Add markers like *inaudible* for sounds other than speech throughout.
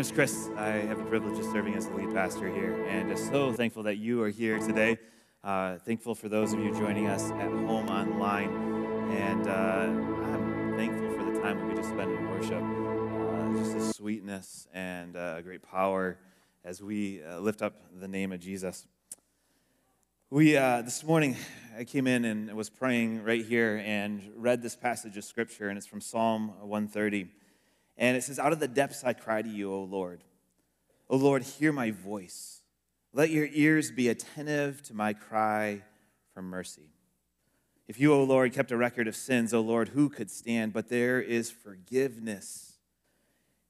name's Chris. I have the privilege of serving as the lead pastor here, and just so thankful that you are here today. Uh, thankful for those of you joining us at home online, and uh, I'm thankful for the time we just spent in worship. Uh, just the sweetness and uh, a great power as we uh, lift up the name of Jesus. We uh, this morning I came in and was praying right here and read this passage of scripture, and it's from Psalm 130. And it says, Out of the depths I cry to you, O Lord. O Lord, hear my voice. Let your ears be attentive to my cry for mercy. If you, O Lord, kept a record of sins, O Lord, who could stand? But there is forgiveness.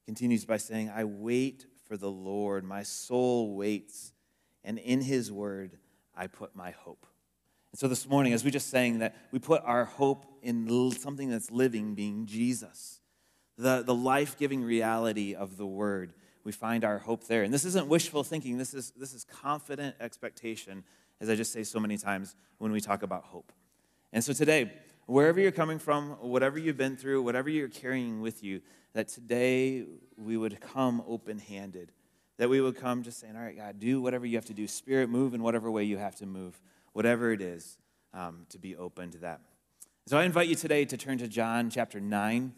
Continues by saying, I wait for the Lord. My soul waits, and in his word I put my hope. And so this morning, as we just sang that we put our hope in something that's living, being Jesus the, the life giving reality of the word. We find our hope there. And this isn't wishful thinking, this is, this is confident expectation, as I just say so many times when we talk about hope. And so today, wherever you're coming from, whatever you've been through, whatever you're carrying with you, that today we would come open handed. That we would come just saying, All right, God, do whatever you have to do. Spirit, move in whatever way you have to move, whatever it is, um, to be open to that. So I invite you today to turn to John chapter 9.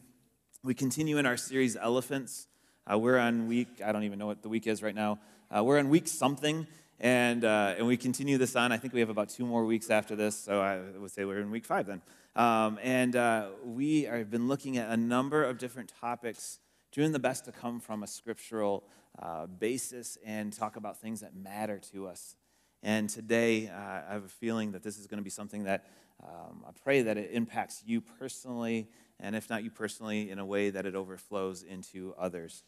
We continue in our series, Elephants. Uh, we're on week, I don't even know what the week is right now. Uh, we're on week something, and, uh, and we continue this on. I think we have about two more weeks after this, so I would say we're in week five then. Um, and uh, we have been looking at a number of different topics, doing the best to come from a scriptural uh, basis and talk about things that matter to us. And today, uh, I have a feeling that this is going to be something that um, I pray that it impacts you personally and if not you personally, in a way that it overflows into others.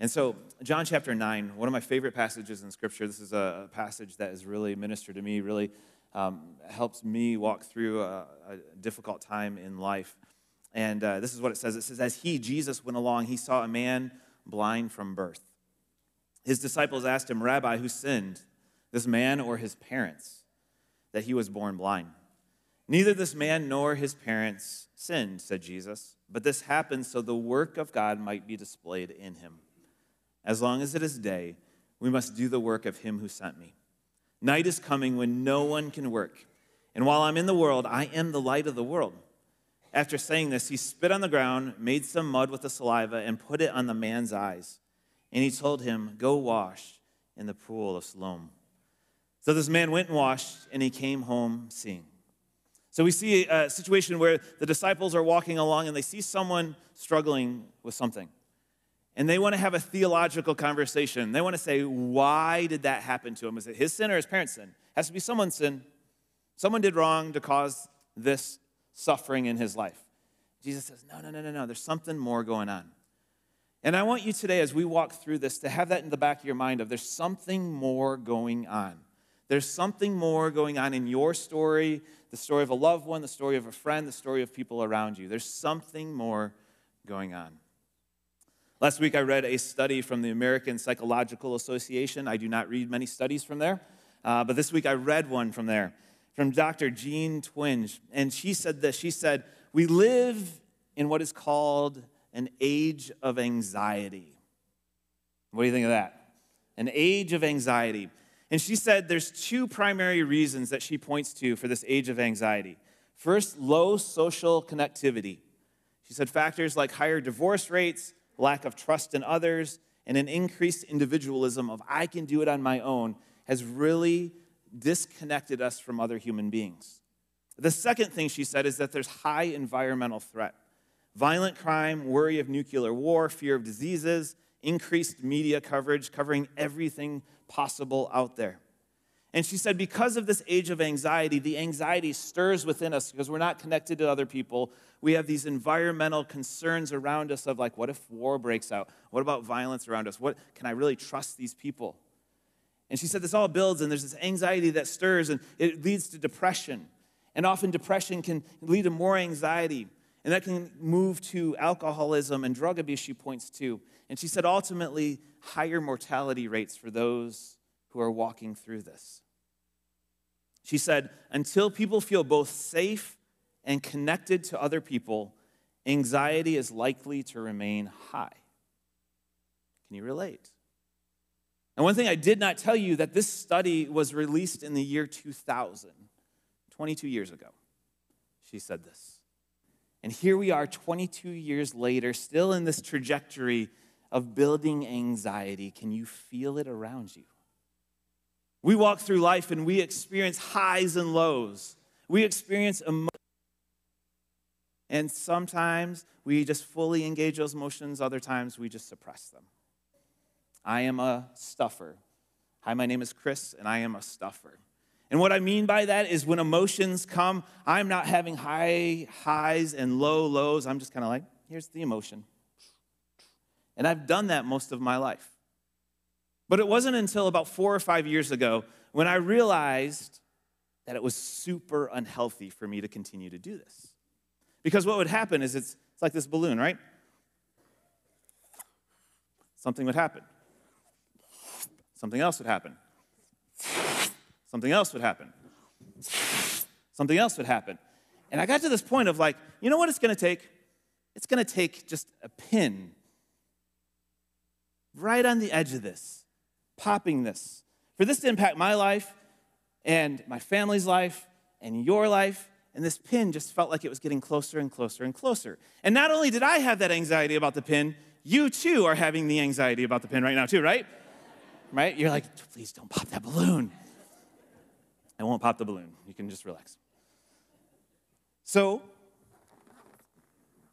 And so, John chapter 9, one of my favorite passages in Scripture, this is a passage that has really ministered to me, really um, helps me walk through a, a, difficult time in life. And uh, this is what it says it says, As he, Jesus, went along, he saw a man blind from birth. His disciples asked him, Rabbi, who sinned, this man or his parents, that he was born blind? Neither this man nor his parents sinned, said Jesus, but this happened so the work of God might be displayed in him. As long as it is day, we must do the work of him who sent me. Night is coming when no one can work. And while I'm in the world, I am the light of the world. After saying this, he spit on the ground, made some mud with the saliva, and put it on the man's eyes. And he told him, Go wash in the pool of Siloam. So this man went and washed, and he came home seeing. So we see a situation where the disciples are walking along and they see someone struggling with something. And they want to have a theological conversation. They want to say, why did that happen to him? Is it his sin or his parents' sin? It has to be someone's sin. Someone did wrong to cause this suffering in his life. Jesus says, no, no, no, no, no. There's something more going on. And I want you today, as we walk through this, to have that in the back of your mind of there's something more going on. There's something more going on in your story, the story of a loved one, the story of a friend, the story of people around you. There's something more going on. Last week, I read a study from the American Psychological Association. I do not read many studies from there, uh, but this week I read one from there from Dr. Jean Twenge. And she said this She said, We live in what is called an age of anxiety. What do you think of that? An age of anxiety. And she said there's two primary reasons that she points to for this age of anxiety. First, low social connectivity. She said factors like higher divorce rates, lack of trust in others, and an increased individualism of I can do it on my own has really disconnected us from other human beings. The second thing she said is that there's high environmental threat. Violent crime, worry of nuclear war, fear of diseases, increased media coverage covering everything possible out there. And she said, because of this age of anxiety, the anxiety stirs within us because we're not connected to other people. We have these environmental concerns around us of like, what if war breaks out? What about violence around us? What can I really trust these people? And she said this all builds, and there's this anxiety that stirs, and it leads to depression. And often depression can lead to more anxiety, and that can move to alcoholism and drug abuse, she points to. And she said ultimately, higher mortality rates for those who are walking through this. She said, until people feel both safe and connected to other people, anxiety is likely to remain high. Can you relate? And one thing I did not tell you that this study was released in the year 2000, 22 years ago. She said this. And here we are 22 years later, still in this trajectory of building anxiety. Can you feel it around you? We walk through life and we experience highs and lows. We experience emotions. And sometimes we just fully engage those emotions, other times we just suppress them. I am a stuffer. Hi, my name is Chris, and I am a stuffer. And what I mean by that is when emotions come, I'm not having high highs and low lows. I'm just kind of like, here's the emotion. And I've done that most of my life. But it wasn't until about four or five years ago when I realized that it was super unhealthy for me to continue to do this. Because what would happen is it's, it's like this balloon, right? Something would happen. Something else would happen. Something else would happen. Something else would happen. And I got to this point of like, you know what it's to take? It's to take just a pin right on the edge of this, popping this. For this to impact my life and my family's life and your life, and this pin just felt like it was getting closer and closer and closer. And not only did I have that anxiety about the pin, you too are having the anxiety about the pin right now, too, right? *laughs* right? You're like, please don't pop that balloon. I won't pop the balloon. You can just relax. So,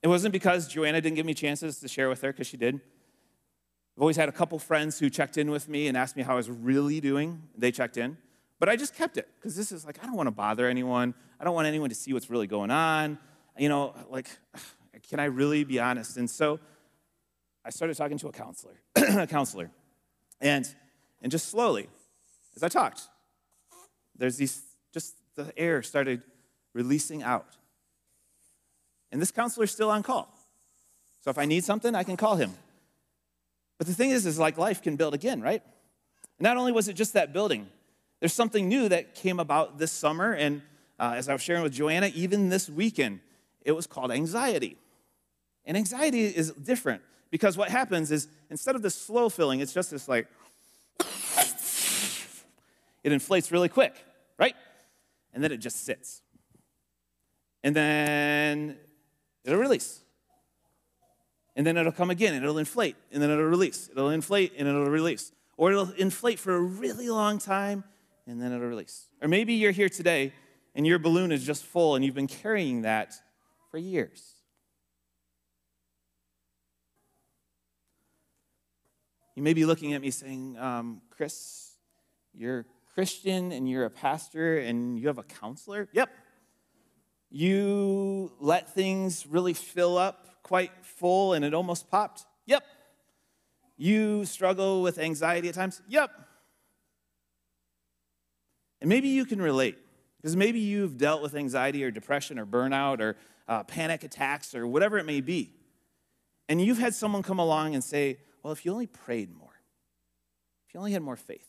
it wasn't because Joanna didn't give me chances to share with her, because she did. I've always had a couple friends who checked in with me and asked me how I was really doing. They checked in. But I just kept it, because this is like, I don't want to bother anyone. I don't want anyone to see what's really going on. You know, like, *sighs* can I really be honest? And so I started talking to a counselor, *clears throat* a counselor. And and just slowly, as I talked, there's these, just the air started releasing out. And this counselor's still on call. So if I need something, I can call him. But the thing is, is like life can build again, right? Not only was it just that building, there's something new that came about this summer. And uh, as I was sharing with Joanna, even this weekend, it was called anxiety. And anxiety is different because what happens is instead of this slow filling, it's just this like, it inflates really quick, right? And then it just sits. And then it'll release. And then it'll come again and it'll inflate and then it'll release. It'll inflate and it'll release. Or it'll inflate for a really long time and then it'll release. Or maybe you're here today and your balloon is just full and you've been carrying that for years. You may be looking at me saying, um, Chris, you're Christian and you're a pastor and you have a counselor? Yep. You let things really fill up quite full and it almost popped? Yep. You struggle with anxiety at times? Yep. And maybe you can relate because maybe you've dealt with anxiety or depression or burnout or uh, panic attacks or whatever it may be. And you've had someone come along and say, well, if you only prayed more, if you only had more faith,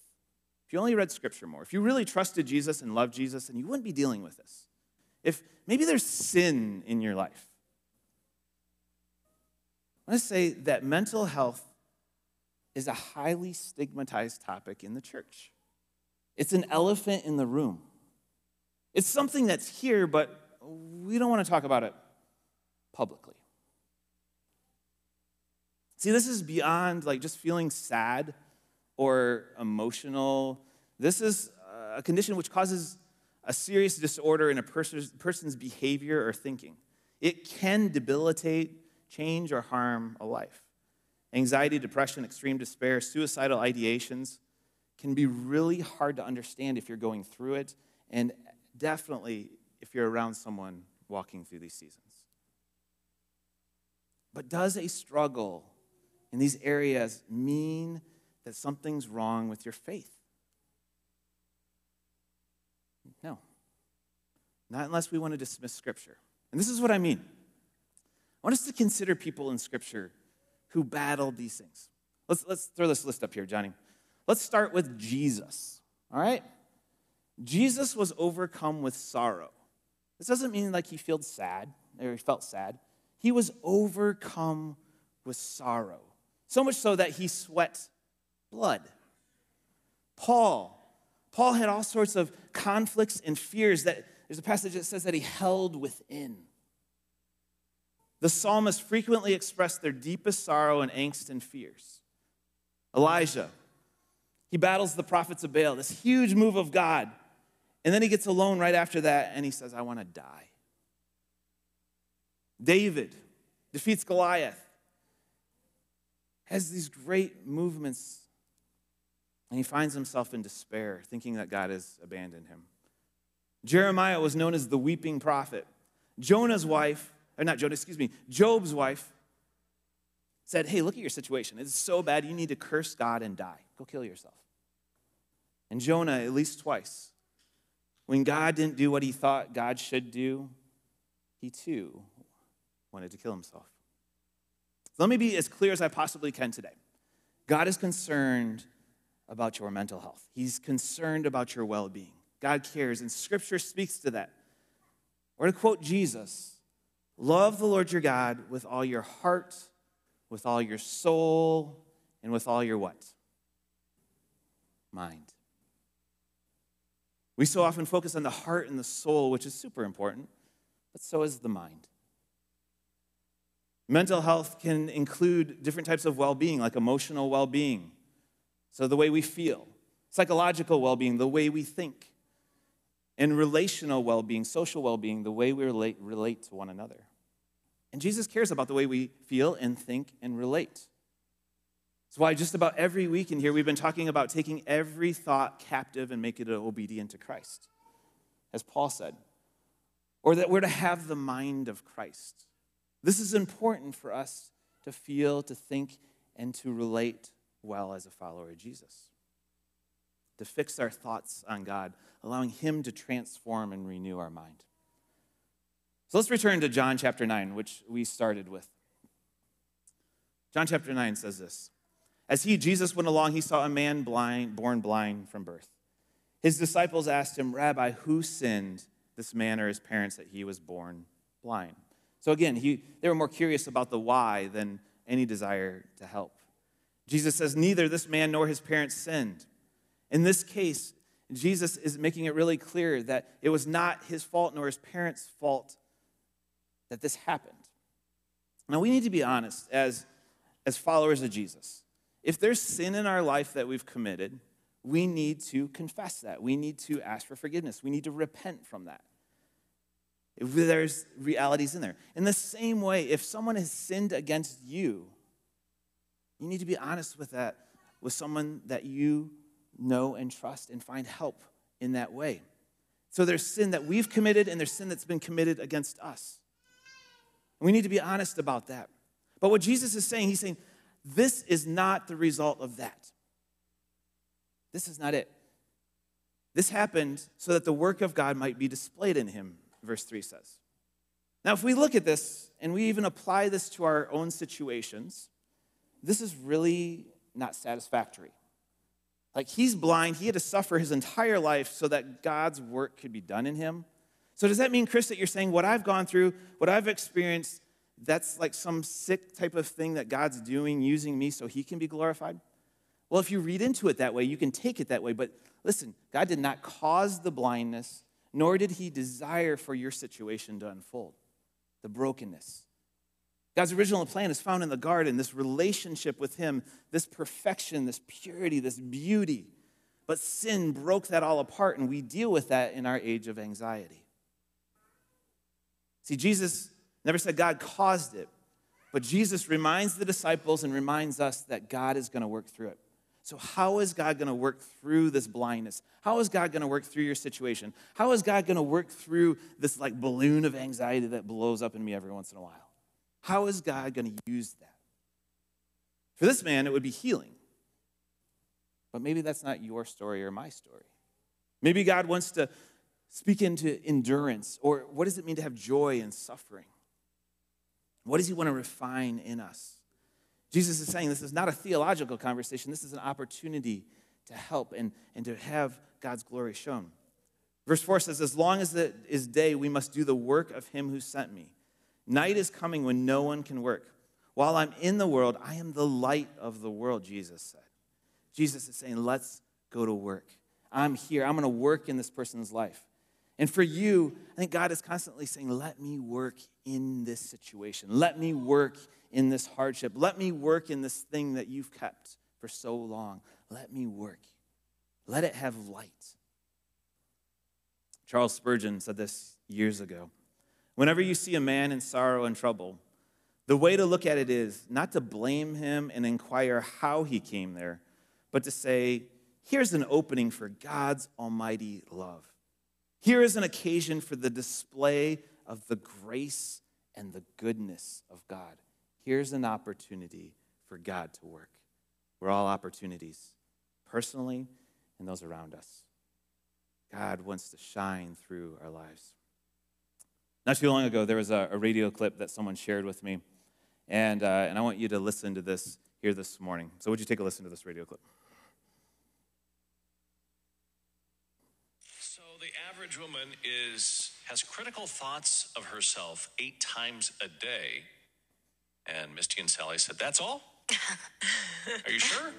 if you only read scripture more, if you really trusted Jesus and loved Jesus, then you wouldn't be dealing with this. If maybe there's sin in your life, I want to say that mental health is a highly stigmatized topic in the church. It's an elephant in the room. It's something that's here, but we don't want to talk about it publicly. See, this is beyond like just feeling sad or emotional. This is a condition which causes a serious disorder in a person's behavior or thinking. It can debilitate, change, or harm a life. Anxiety, depression, extreme despair, suicidal ideations can be really hard to understand if you're going through it, and definitely if you're around someone walking through these seasons. But does a struggle in these areas mean that something's wrong with your faith. No. Not unless we want to dismiss Scripture. And this is what I mean. I want us to consider people in Scripture who battled these things. Let's, let's throw this list up here, Johnny. Let's start with Jesus, all right? Jesus was overcome with sorrow. This doesn't mean like he felt sad or he felt sad. He was overcome with sorrow. So much so that he sweat blood. Paul, Paul had all sorts of conflicts and fears that there's a passage that says that he held within. The psalmists frequently expressed their deepest sorrow and angst and fears. Elijah, he battles the prophets of Baal, this huge move of God. And then he gets alone right after that and he says, I want to die. David defeats Goliath, has these great movements, and he finds himself in despair, thinking that God has abandoned him. Jeremiah was known as the weeping prophet. Jonah's wife, or not Jonah, excuse me, Job's wife said, Hey, look at your situation. It's so bad, you need to curse God and die. Go kill yourself. And Jonah, at least twice, when God didn't do what he thought God should do, he too wanted to kill himself. Let me be as clear as I possibly can today. God is concerned about your mental health, He's concerned about your well being. God cares, and Scripture speaks to that. Or to quote Jesus, love the Lord your God with all your heart, with all your soul, and with all your what? Mind. We so often focus on the heart and the soul, which is super important, but so is the mind. Mental health can include different types of well being, like emotional well being, so the way we feel, psychological well being, the way we think, and relational well being, social well being, the way we relate, relate to one another. And Jesus cares about the way we feel and think and relate. That's why just about every week in here, we've been talking about taking every thought captive and making it obedient to Christ, as Paul said. Or that we're to have the mind of Christ. This is important for us to feel, to think, and to relate well as a follower of Jesus. To fix our thoughts on God, allowing Him to transform and renew our mind. So let's return to John chapter 9, which we started with. John chapter 9 says this As he, Jesus, went along, he saw a man blind, born blind from birth. His disciples asked him, Rabbi, who sinned, this man or his parents, that he was born blind? So again, he, they were more curious about the why than any desire to help. Jesus says, Neither this man nor his parents sinned. In this case, Jesus is making it really clear that it was not his fault nor his parents' fault that this happened. Now, we need to be honest as, as followers of Jesus. If there's sin in our life that we've committed, we need to confess that. We need to ask for forgiveness. We need to repent from that if there's realities in there. In the same way, if someone has sinned against you, you need to be honest with that with someone that you know and trust and find help in that way. So there's sin that we've committed and there's sin that's been committed against us. And we need to be honest about that. But what Jesus is saying, he's saying, this is not the result of that. This is not it. This happened so that the work of God might be displayed in him verse 3 says. Now, if we look at this and we even apply this to our own situations, this is really not satisfactory. Like, he's blind, he had to suffer his entire life so that God's work could be done in him. So, does that mean, Chris, that you're saying what I've gone through, what I've experienced, that's like some sick type of thing that God's doing using me so he can be glorified? Well, if you read into it that way, you can take it that way. But listen, God did not cause the blindness, nor did he desire for your situation to unfold the brokenness. God's original plan is found in the garden, this relationship with him, this perfection, this purity, this beauty. But sin broke that all apart, and we deal with that in our age of anxiety. See, Jesus never said God caused it, but Jesus reminds the disciples and reminds us that God is going to work through it. So, how is God going to work through this blindness? How is God going to work through your situation? How is God going to work through this like balloon of anxiety that blows up in me every once in a while? How is God going to use that? For this man, it would be healing. But maybe that's not your story or my story. Maybe God wants to speak into endurance, or what does it mean to have joy in suffering? What does He want to refine in us? Jesus is saying this is not a theological conversation, this is an opportunity to help and, and to have God's glory shown. Verse 4 says, As long as it is day, we must do the work of him who sent me. Night is coming when no one can work. While I'm in the world, I am the light of the world, Jesus said. Jesus is saying, let's go to work. I'm here. I'm going to work in this person's life. And for you, I think God is constantly saying, let me work in this situation. Let me work in this hardship. Let me work in this thing that you've kept for so long. Let me work. Let it have light. Charles Spurgeon said this years ago. Whenever you see a man in sorrow and trouble, the way to look at it is not to blame him and inquire how he came there, but to say, here's an opening for God's almighty love. Here is an occasion for the display of the grace and the goodness of God. Here's an opportunity for God to work. We're all opportunities, personally and those around us. God wants to shine through our lives. Not too long ago, there was a, a radio clip that someone shared with me, and, uh, and I want you to listen to this here this morning. So, would you take a listen to this radio clip? Average woman is has critical thoughts of herself eight times a day. And Misty and Sally said, That's all? *laughs* Are you sure?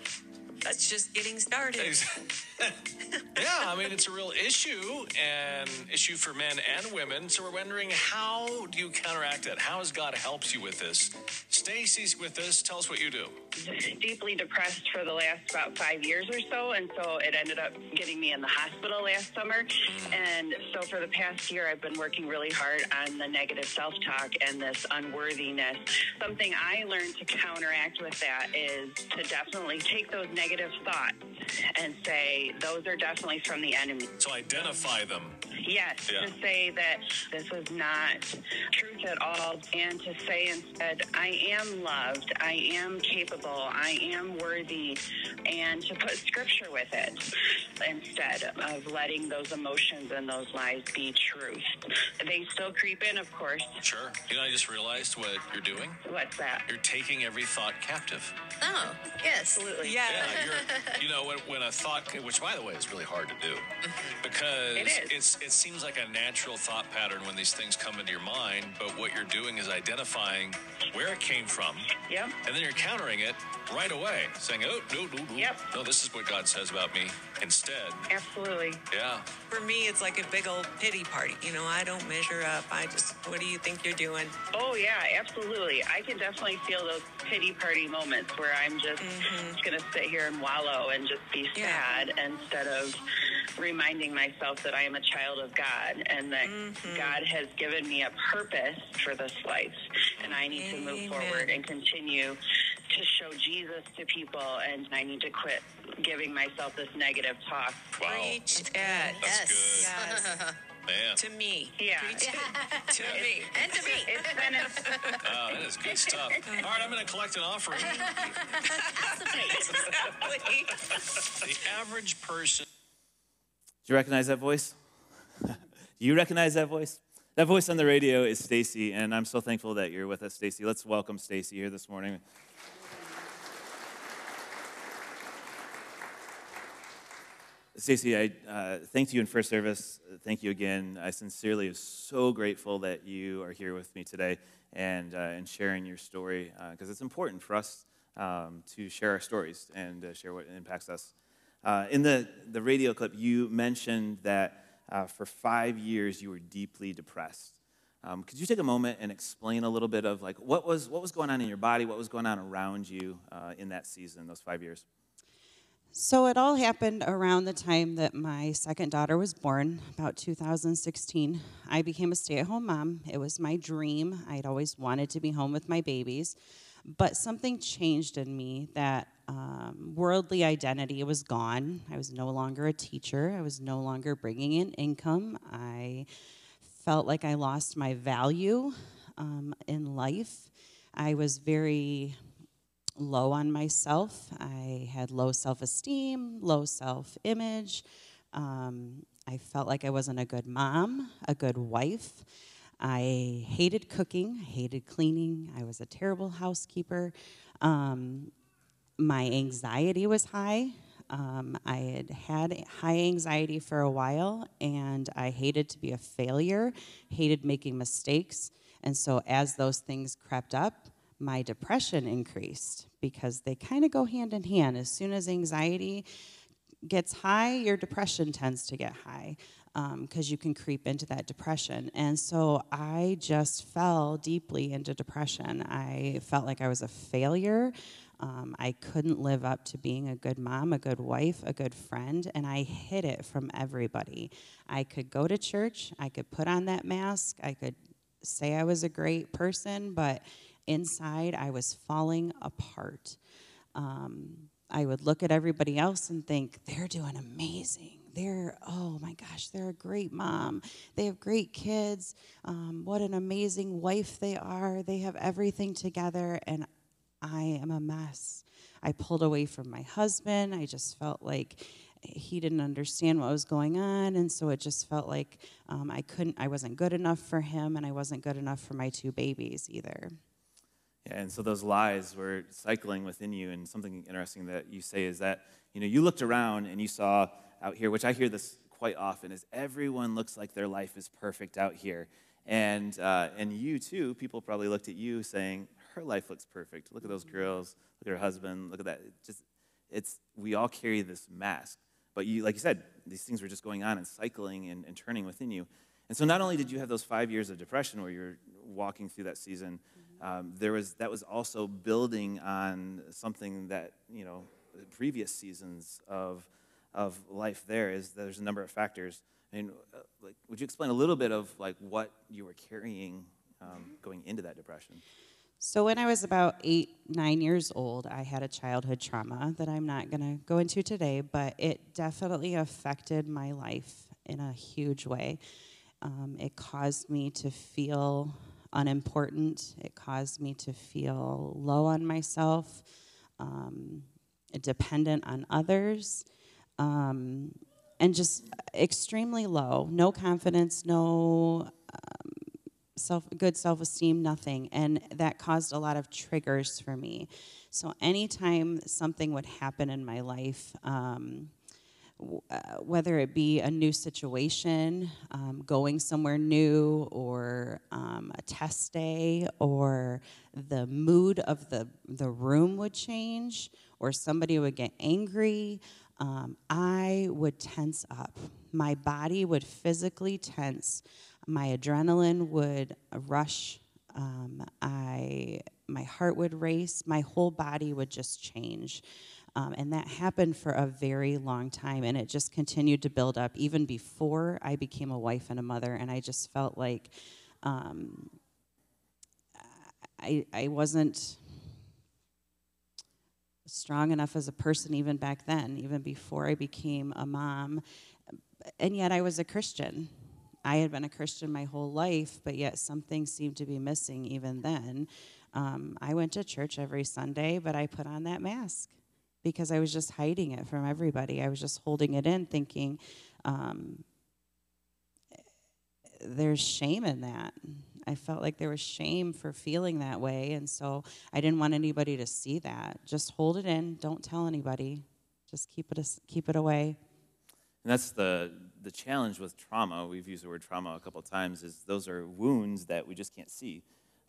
That's just getting started. *laughs* yeah, I mean, it's a real issue and issue for men and women. So we're wondering how do you counteract it? How has God helped you with this? Stacy's with us. Tell us what you do. Deeply depressed for the last about five years or so, and so it ended up getting me in the hospital last summer. Mm. And so for the past year, I've been working really hard on the negative self-talk and this unworthiness. Something I learned to counteract with that is to definitely take those negative thoughts and say those are definitely from the enemy. So identify them. Yes, yeah. to say that this is not truth at all, and to say instead, I am loved, I am capable, I am worthy, and to put scripture with it instead of letting those emotions and those lies be truth. They still creep in, of course. Sure. You know, I just realized what you're doing. What's that? You're taking every thought captive. Oh, yes. Absolutely. Yeah. yeah *laughs* you know, when, when a thought, which by the way is really hard to do, mm-hmm. because it is. it's it seems like a natural thought pattern when these things come into your mind, but what you're doing is identifying where it came from. Yep. And then you're countering it right away, saying, "Oh, no, no, no, yep. no, this is what God says about me." Instead. Absolutely. Yeah. For me, it's like a big old pity party. You know, I don't measure up. I just, what do you think you're doing? Oh yeah, absolutely. I can definitely feel those pity party moments where I'm just, mm-hmm. just gonna sit here and wallow and just be sad yeah. instead of reminding myself that I am a child of God and that mm-hmm. God has given me a purpose for this life, and I need Amen. to move forward and continue to show Jesus to people, and I need to quit giving myself this negative talk. Wow. Preach it. That's yes. Yes. *laughs* Man. To me. Yeah. Preach it. *laughs* to me. And to me. It's been a... *laughs* Oh, that is good stuff. All right, I'm going to collect an offering. exactly. the average person. Do you recognize that voice? Do you recognize that voice? That voice on the radio is Stacy, and I'm so thankful that you're with us, Stacy. Let's welcome Stacy here this morning. Stacy, I uh, thank you in first service. Thank you again. I sincerely am so grateful that you are here with me today and, uh, and sharing your story because uh, it's important for us um, to share our stories and uh, share what impacts us. Uh, in the, the radio clip, you mentioned that uh, for five years you were deeply depressed. Um, could you take a moment and explain a little bit of like what was what was going on in your body, what was going on around you in that season, those five years? So it all happened around the time that my second daughter was born, about 2016. I became a stay at home mom. It was my dream. I'd always wanted to be home with my babies. But something changed in me that um, worldly identity was gone. I was no longer a teacher, I was no longer bringing in income. I felt like I lost my value um, in life. I was very low on myself. I had low self esteem, low self image. Um, I felt like I wasn't a good mom, a good wife. I hated cooking, I hated cleaning. I was a terrible housekeeper. Um, my anxiety was high. Um, I had had high anxiety for a while, and I hated to be a failure, hated making mistakes. And so, as those things crept up, my depression increased because they kind of go hand in hand. As soon as anxiety gets high, your depression tends to get high because um, you can creep into that depression. And so I just fell deeply into depression. I felt like I was a failure. Um, I couldn't live up to being a good mom, a good wife, a good friend, and I hid it from everybody. I could go to church, I could put on that mask, I could say I was a great person, but inside I was falling apart. Um, I would look at everybody else and think, they're doing amazing. They're, oh my gosh, they're a great mom. They have great kids. Um, what an amazing wife they are. They have everything together, and I am a mess. I pulled away from my husband. I just felt like he didn't understand what was going on, and so it just felt like um, I couldn't, I wasn't good enough for him, and I wasn't good enough for my two babies either. Yeah, and so those lies were cycling within you. And something interesting that you say is that, you know, you looked around and you saw out here, which I hear this quite often, is everyone looks like their life is perfect out here. And, uh, and you too, people probably looked at you saying, her life looks perfect. Look at those girls. Look at her husband. Look at that. It just, it's, we all carry this mask. But you, like you said, these things were just going on and cycling and, and turning within you. And so not only did you have those five years of depression where you're walking through that season, um, there was that was also building on something that you know previous seasons of of life. There is there's a number of factors. I mean, uh, like, would you explain a little bit of like what you were carrying um, going into that depression? So when I was about eight, nine years old, I had a childhood trauma that I'm not going to go into today, but it definitely affected my life in a huge way. Um, it caused me to feel unimportant. It caused me to feel low on myself, um, dependent on others, um, and just extremely low. No confidence, no um, self, good self esteem, nothing. And that caused a lot of triggers for me. So anytime something would happen in my life, um, uh, whether it be a new situation, um, going somewhere new, or um, a test day, or the mood of the, the room would change, or somebody would get angry, um, I would tense up. My body would physically tense. My adrenaline would rush. Um, I, my heart would race. My whole body would just change. Um, and that happened for a very long time, and it just continued to build up even before I became a wife and a mother. And I just felt like um, I, I wasn't strong enough as a person even back then, even before I became a mom. And yet I was a Christian. I had been a Christian my whole life, but yet something seemed to be missing even then. Um, I went to church every Sunday, but I put on that mask because I was just hiding it from everybody. I was just holding it in, thinking, um, there's shame in that. I felt like there was shame for feeling that way, and so I didn't want anybody to see that. Just hold it in. Don't tell anybody. Just keep it keep it away. And that's the the challenge with trauma. We've used the word trauma a couple times. Is those are wounds that we just can't see.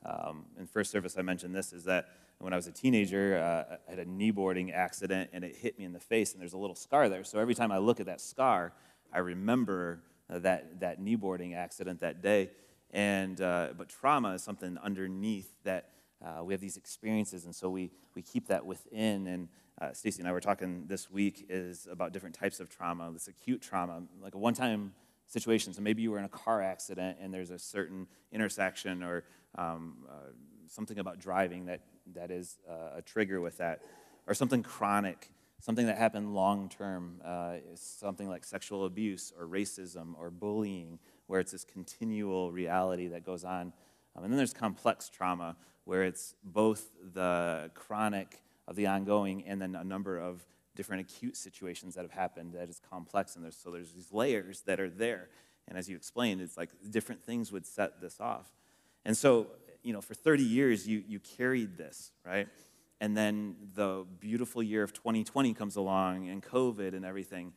Um, in first service, I mentioned this is that when I was a teenager, uh, I had a kneeboarding accident and it hit me in the face, and there's a little scar there. So every time I look at that scar, I remember uh, that, that kneeboarding accident that day. And, uh, but trauma is something underneath that uh, we have these experiences, and so we, we keep that within. And uh, Stacy and I were talking this week is about different types of trauma. This acute trauma, like a one-time situation. So maybe you were in a car accident and there's a certain intersection or um, uh, something about driving that, that is uh, a trigger with that, or something chronic, something that happened long term, uh, something like sexual abuse or racism or bullying, where it's this continual reality that goes on. Um, and then there's complex trauma, where it's both the chronic of the ongoing and then a number of different acute situations that have happened that is complex. And there's, so there's these layers that are there. And as you explained, it's like different things would set this off. And so, you know, for 30 years, you, you carried this, right? And then the beautiful year of 2020 comes along and COVID and everything.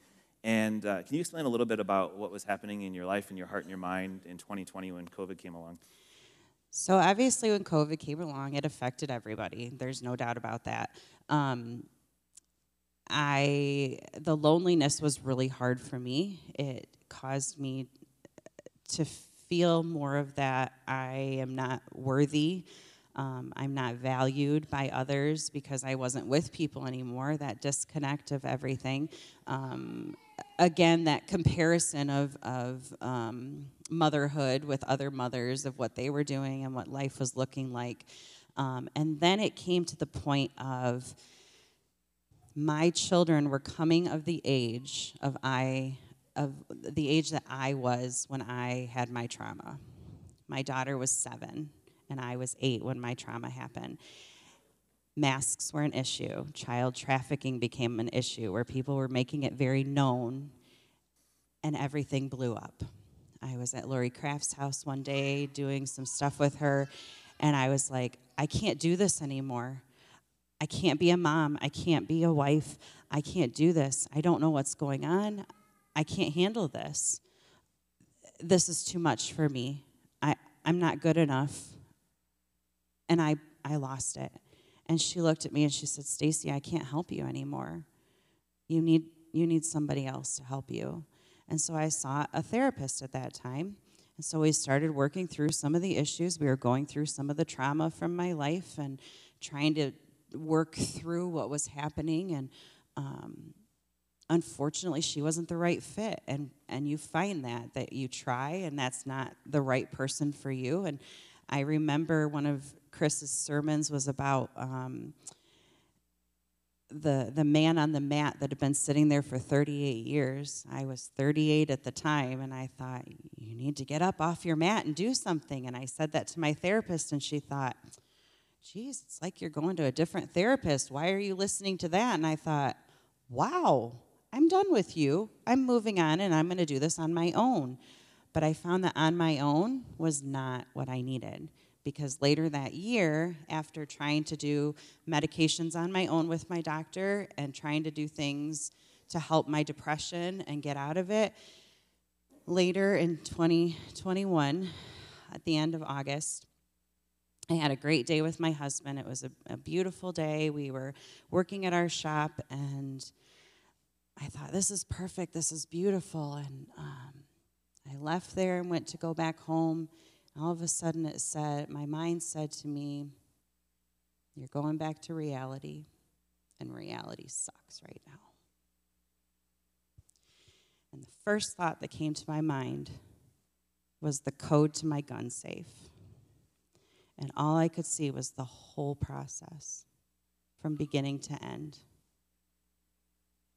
And uh, can you explain a little bit about what was happening in your life and your heart and your mind in 2020 when COVID came along? So obviously, when COVID came along, it affected everybody. There's no doubt about that. Um, I the loneliness was really hard for me. It caused me to feel more of that I am not worthy. Um, I'm not valued by others because I wasn't with people anymore. That disconnect of everything. Um, again, that comparison of, of um, motherhood with other mothers, of what they were doing and what life was looking like. Um, and then it came to the point of my children were coming of the age of I of the age that I was when I had my trauma. My daughter was seven, and I was eight when my trauma happened. Masks were an issue. Child trafficking became an issue where people were making it very known, and everything blew up. I was at Lori Craft's house one day doing some stuff with her, and I was like, I can't do this anymore. I can't be a mom. I can't be a wife. I can't do this. I don't know what's going on. I can't handle this. This is too much for me. I, I'm not good enough. And I, I lost it. And she looked at me and she said, Stacy, I can't help you anymore. You need, you need somebody else to help you. And so I saw a therapist at that time. And so we started working through some of the issues. We were going through some of the trauma from my life and trying to work through what was happening. And um, unfortunately, she wasn't the right fit. And, and you find that, that you try and that's not the right person for you. And I remember one of Chris's sermons was about. Um, the the man on the mat that had been sitting there for 38 years. I was 38 at the time and I thought you need to get up off your mat and do something and I said that to my therapist and she thought, "Geez, it's like you're going to a different therapist. Why are you listening to that?" And I thought, "Wow, I'm done with you. I'm moving on and I'm going to do this on my own." But I found that on my own was not what I needed because later that year, after trying to do medications on my own with my doctor and trying to do things to help my depression and get out of it, later in 2021, at the end of August, I had a great day with my husband. It was a, a beautiful day. We were working at our shop, and I thought, this is perfect. This is beautiful. And um, I left there and went to go back home all of a sudden it said, my mind said to me, You're going back to reality, and reality sucks right now. And the first thought that came to my mind was the code to my gun safe. And all I could see was the whole process from beginning to end.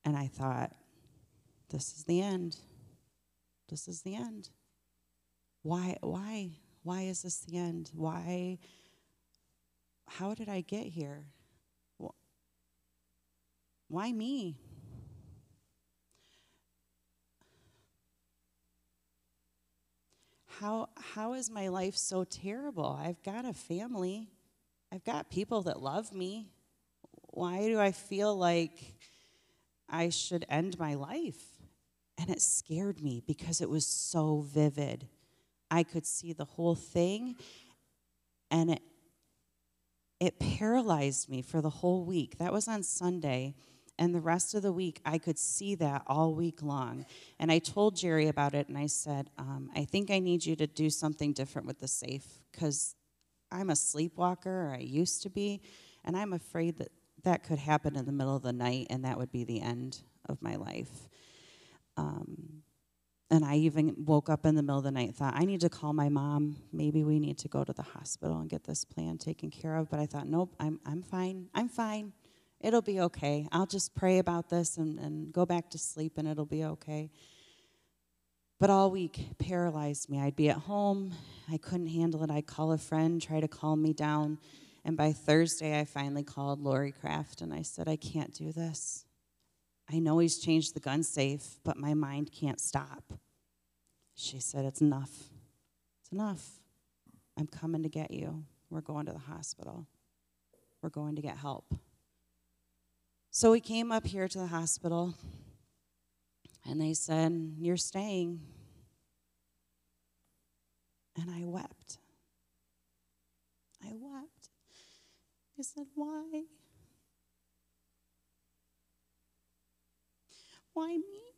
And I thought, this is the end. This is the end. Why, why, why is this the end? Why? How did I get here? Why me? How, how is my life so terrible? I've got a family. I've got people that love me. Why do I feel like I should end my life? And it scared me because it was so vivid. I could see the whole thing, and it it paralyzed me for the whole week. That was on Sunday. And the rest of the week, I could see that all week long. And I told Jerry about it, and I said, um, I think I need you to do something different with the safe because I'm a sleepwalker, or I used to be, and I'm afraid that that could happen in the middle of the night, and that would be the end of my life. Um, and I even woke up in the middle of the night thought, I need to call my mom. Maybe we need to go to the hospital and get this plan taken care of. But I thought, nope, I'm, I'm fine. I'm fine. It'll be okay. I'll just pray about this and, and go back to sleep and it'll be okay. But all week paralyzed me. I'd be at home. I couldn't handle it. I'd call a friend, try to calm me down. And by Thursday, I finally called Lori Craft and I said, I can't do this. I know he's changed the gun safe, but my mind can't stop. She said, It's enough. It's enough. I'm coming to get you. We're going to the hospital. We're going to get help. So we came up here to the hospital, and they said, You're staying. And I wept. I wept. I said, Why? Why me?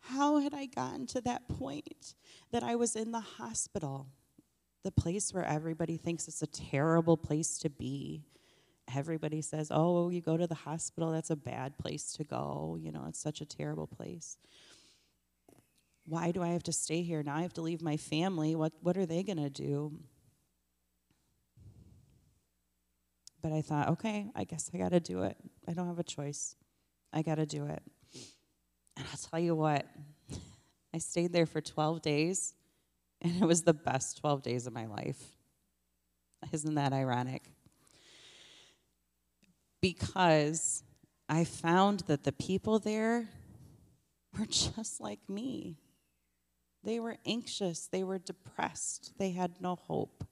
How had I gotten to that point that I was in the hospital, the place where everybody thinks it's a terrible place to be? Everybody says, oh, you go to the hospital, that's a bad place to go. You know, it's such a terrible place. Why do I have to stay here? Now I have to leave my family. What, what are they going to do? But I thought, okay, I guess I got to do it. I don't have a choice. I got to do it. And I'll tell you what, I stayed there for 12 days, and it was the best 12 days of my life. Isn't that ironic? Because I found that the people there were just like me. They were anxious, they were depressed, they had no hope.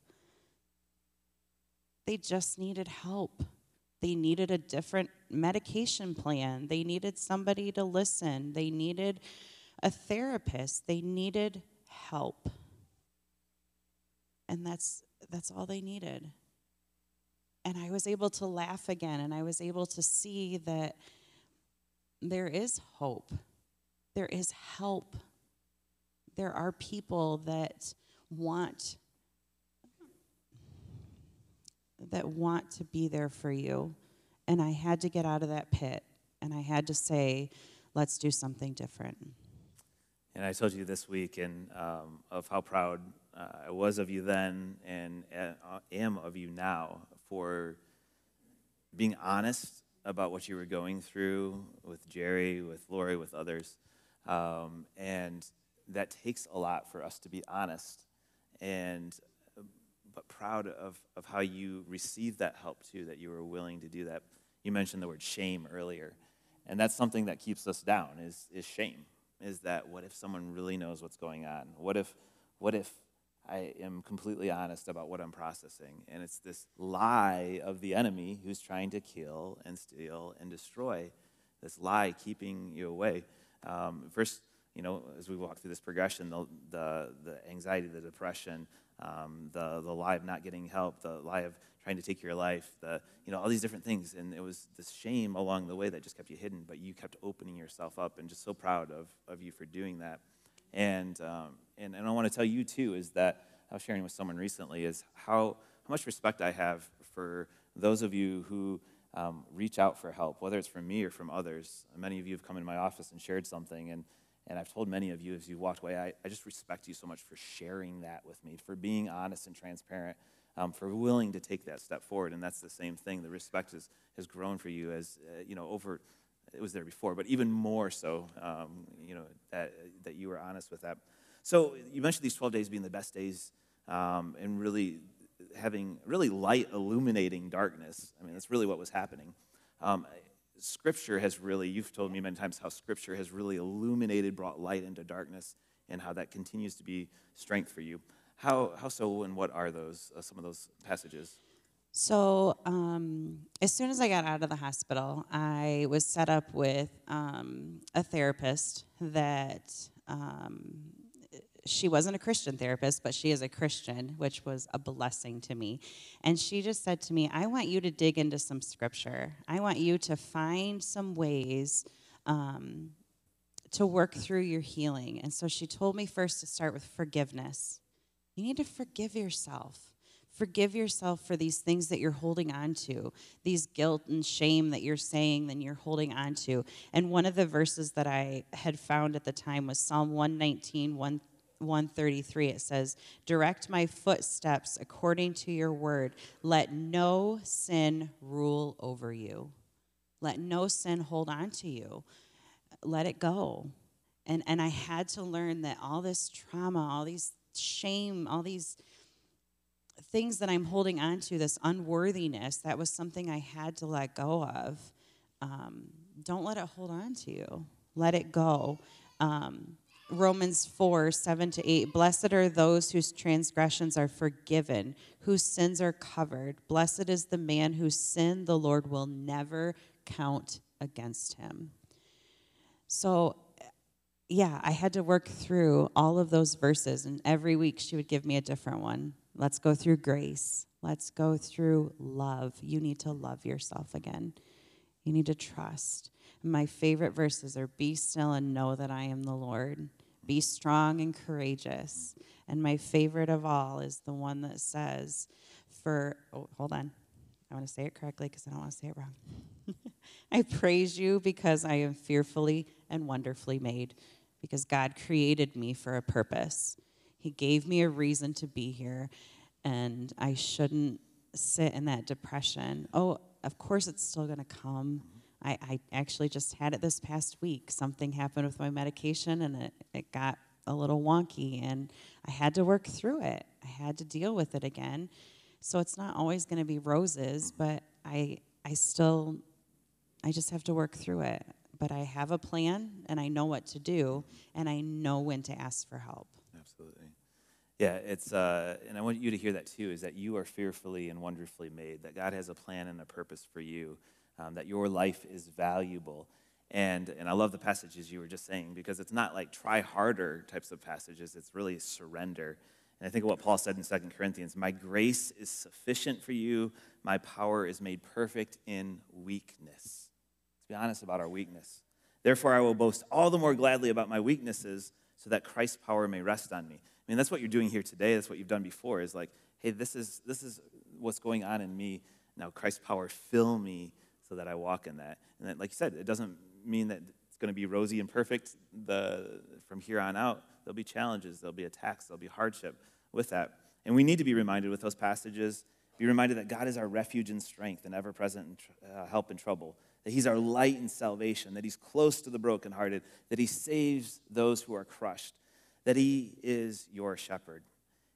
They just needed help. They needed a different medication plan. They needed somebody to listen. They needed a therapist. They needed help. And that's that's all they needed. And I was able to laugh again and I was able to see that there is hope. There is help. There are people that want that want to be there for you. And I had to get out of that pit and I had to say, let's do something different. And I told you this week and um, of how proud uh, I was of you then and uh, am of you now for being honest about what you were going through with Jerry, with Lori, with others. Um, and that takes a lot for us to be honest. And but proud of, of how you received that help too, that you were willing to do that. You mentioned the word shame earlier. And that's something that keeps us down is, is shame. Is that what if someone really knows what's going on? What if, what if I am completely honest about what I'm processing? And it's this lie of the enemy who's trying to kill and steal and destroy. This lie keeping you away. Um, first, you know, as we walk through this progression, the, the, the anxiety, the depression, um, the, the lie of not getting help, the lie of trying to take your life, the, you know, all these different things. And it was this shame along the way that just kept you hidden, but you kept opening yourself up and just so proud of, of you for doing that. And, um, and, and I want to tell you too is that I was sharing with someone recently is how, how much respect I have for those of you who um, reach out for help, whether it's from me or from others. Many of you have come into my office and shared something, and and I've told many of you as you walked away, I, I just respect you so much for sharing that with me, for being honest and transparent, um, for willing to take that step forward. And that's the same thing. The respect has, has grown for you as, uh, you know, over, it was there before, but even more so, um, you know, that, that you were honest with that. So you mentioned these 12 days being the best days um, and really having really light illuminating darkness. I mean, that's really what was happening. Um, Scripture has really, you've told me many times how Scripture has really illuminated, brought light into darkness, and how that continues to be strength for you. How, how so, and what are those, uh, some of those passages? So, um, as soon as I got out of the hospital, I was set up with um, a therapist that um, she wasn't a Christian therapist, but she is a Christian, which was a blessing to me. And she just said to me, I want you to dig into some scripture. I want you to find some ways um, to work through your healing. And so she told me first to start with forgiveness. You need to forgive yourself. Forgive yourself for these things that you're holding on to, these guilt and shame that you're saying that you're holding on to. And one of the verses that I had found at the time was Psalm 119, 1 133 it says direct my footsteps according to your word. Let no sin rule over you. Let no sin hold on to you. Let it go. And and i had to learn that all this trauma all these shame all these things that i'm holding on to this unworthiness that was something i had to let go of. Um, don't let it hold on to you. Let it go. Um, Romans 4 7 to 8. Blessed are those whose transgressions are forgiven, whose sins are covered. Blessed is the man whose sin the Lord will never count against him. So, yeah, I had to work through all of those verses, and every week she would give me a different one. Let's go through grace. Let's go through love. You need to love yourself again. You need to trust. My favorite verses are Be still and know that I am the Lord. Be strong and courageous. And my favorite of all is the one that says, For, oh, hold on. I want to say it correctly because I don't want to say it wrong. *laughs* I praise you because I am fearfully and wonderfully made, because God created me for a purpose. He gave me a reason to be here, and I shouldn't sit in that depression. Oh, of course, it's still going to come. I, I, actually just had it this past week. Something happened with my medication, and it, it got a little wonky, and I had to work through it. I had to deal with it again. So it's not always going to be roses, but I, I still, I just have to work through it. But I have a plan, and I know what to do, and I know when to ask for help. Absolutely. Yeah, it's, uh, and I want you to hear that too, is that you are fearfully and wonderfully made, that God has a plan and a purpose for you, um, that your life is valuable. And, and I love the passages you were just saying because it's not like try harder types of passages, it's really surrender. And I think of what Paul said in 2 Corinthians My grace is sufficient for you, my power is made perfect in weakness. Let's be honest about our weakness. Therefore, I will boast all the more gladly about my weaknesses so that Christ's power may rest on me. I mean, that's what you're doing here today. That's what you've done before is like, hey, this is, this is what's going on in me. Now, Christ's power fill me so that I walk in that. And then, like you said, it doesn't mean that it's going to be rosy and perfect the, from here on out. There'll be challenges, there'll be attacks, there'll be hardship with that. And we need to be reminded with those passages, be reminded that God is our refuge and strength and ever present uh, help in trouble, that He's our light and salvation, that He's close to the brokenhearted, that He saves those who are crushed that He is your shepherd.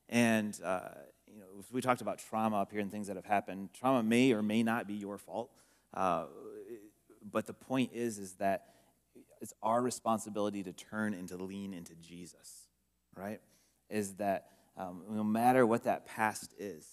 And, uh, you know, we talked about trauma up here and things that have happened. Trauma may or may not be your fault. Uh, but the point is, is that it's our responsibility to turn and to lean into Jesus, right? Is that um, no matter what that past is,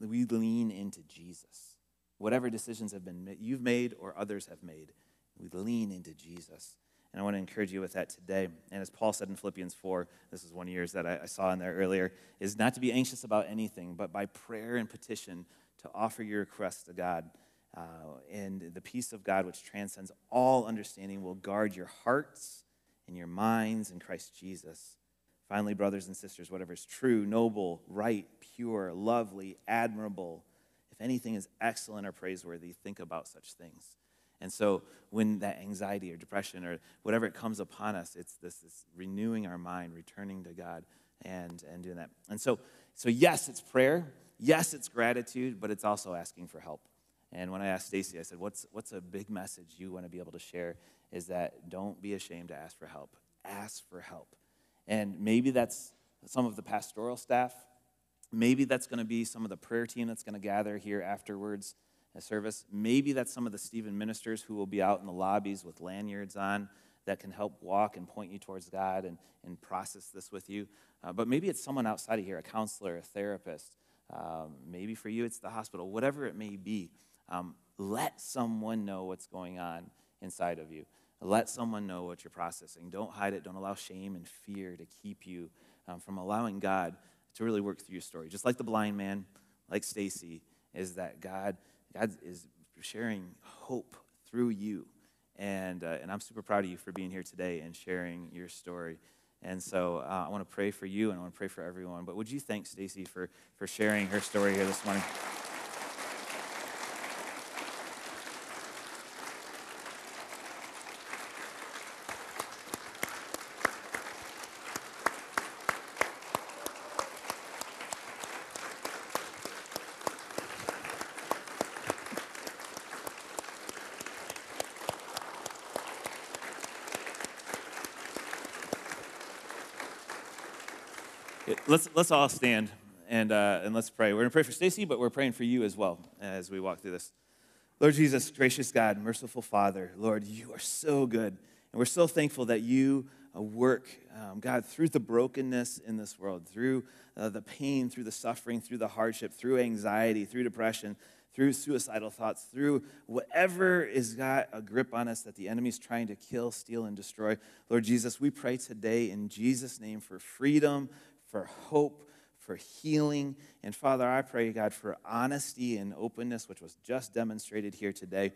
we lean into Jesus. Whatever decisions have been made, you've made or others have made, we lean into Jesus. And I want to encourage you with that today. And as Paul said in Philippians 4, this is one of yours that I, I saw in there earlier, is not to be anxious about anything, but by prayer and petition to offer your requests to God. Uh, and the peace of God, which transcends all understanding, will guard your hearts and your minds in Christ Jesus. Finally, brothers and sisters, whatever is true, noble, right, pure, lovely, admirable, if anything is excellent or praiseworthy, think about such things. And so when that anxiety or depression or whatever it comes upon us, it's this, this renewing our mind, returning to God and, and doing that. And so, so yes, it's prayer. Yes, it's gratitude, but it's also asking for help. And when I asked Stacy, I said, what's, what's a big message you want to be able to share? Is that don't be ashamed to ask for help. Ask for help. And maybe that's some of the pastoral staff. Maybe that's going to be some of the prayer team that's going to gather here afterwards at service. Maybe that's some of the Stephen ministers who will be out in the lobbies with lanyards on that can help walk and point you towards God and, and process this with you. Uh, but maybe it's someone outside of here, a counselor, a therapist. Um, maybe for you it's the hospital, whatever it may be. Um, let someone know what's going on inside of you. Let someone know what you're processing. Don't hide it. Don't allow shame and fear to keep you um, from allowing God to really work through your story. Just like the blind man, like Stacy, is that God God is sharing hope through you. And, uh, and I'm super proud of you for being here today and sharing your story. And so uh, I want to pray for you and I want to pray for everyone. But would you thank Stacy for, for sharing her story here this morning? Let's, let's all stand and, uh, and let's pray. We're going to pray for Stacy, but we're praying for you as well as we walk through this. Lord Jesus, gracious God, merciful Father, Lord, you are so good. And we're so thankful that you uh, work, um, God, through the brokenness in this world, through uh, the pain, through the suffering, through the hardship, through anxiety, through depression, through suicidal thoughts, through whatever is got a grip on us that the enemy's trying to kill, steal, and destroy. Lord Jesus, we pray today in Jesus' name for freedom, for hope, for healing. And Father, I pray, God, for honesty and openness, which was just demonstrated here today.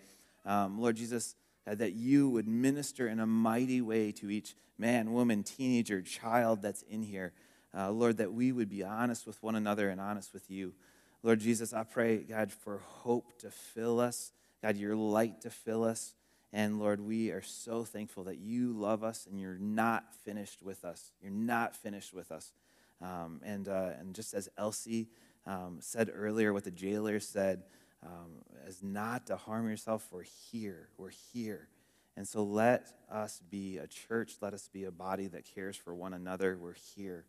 Um, Lord Jesus, God, that you would minister in a mighty way to each man, woman, teenager, child that's in here. Uh, Lord, that we would be honest with one another and honest with you. Lord Jesus, I pray, God, for hope to fill us, God, your light to fill us. And Lord, we are so thankful that you love us and you're not finished with us. You're not finished with us. Um, and, uh, and just as Elsie um, said earlier, what the jailer said, um, as not to harm yourself, we're here. We're here. And so let us be a church. Let us be a body that cares for one another. We're here.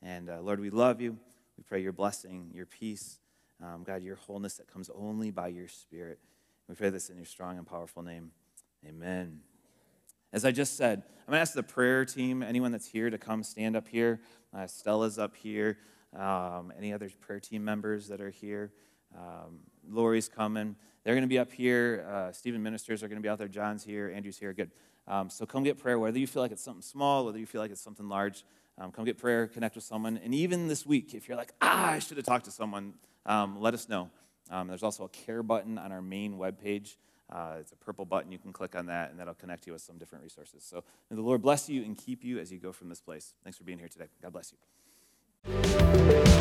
And uh, Lord, we love you. We pray your blessing, your peace, um, God, your wholeness that comes only by your Spirit. We pray this in your strong and powerful name. Amen. As I just said, I'm going to ask the prayer team, anyone that's here, to come stand up here. Uh, Stella's up here. Um, any other prayer team members that are here? Um, Lori's coming. They're going to be up here. Uh, Stephen ministers are going to be out there. John's here. Andrew's here. Good. Um, so come get prayer, whether you feel like it's something small, whether you feel like it's something large. Um, come get prayer, connect with someone. And even this week, if you're like, ah, I should have talked to someone, um, let us know. Um, there's also a care button on our main webpage. Uh, it's a purple button. You can click on that, and that'll connect you with some different resources. So may the Lord bless you and keep you as you go from this place. Thanks for being here today. God bless you.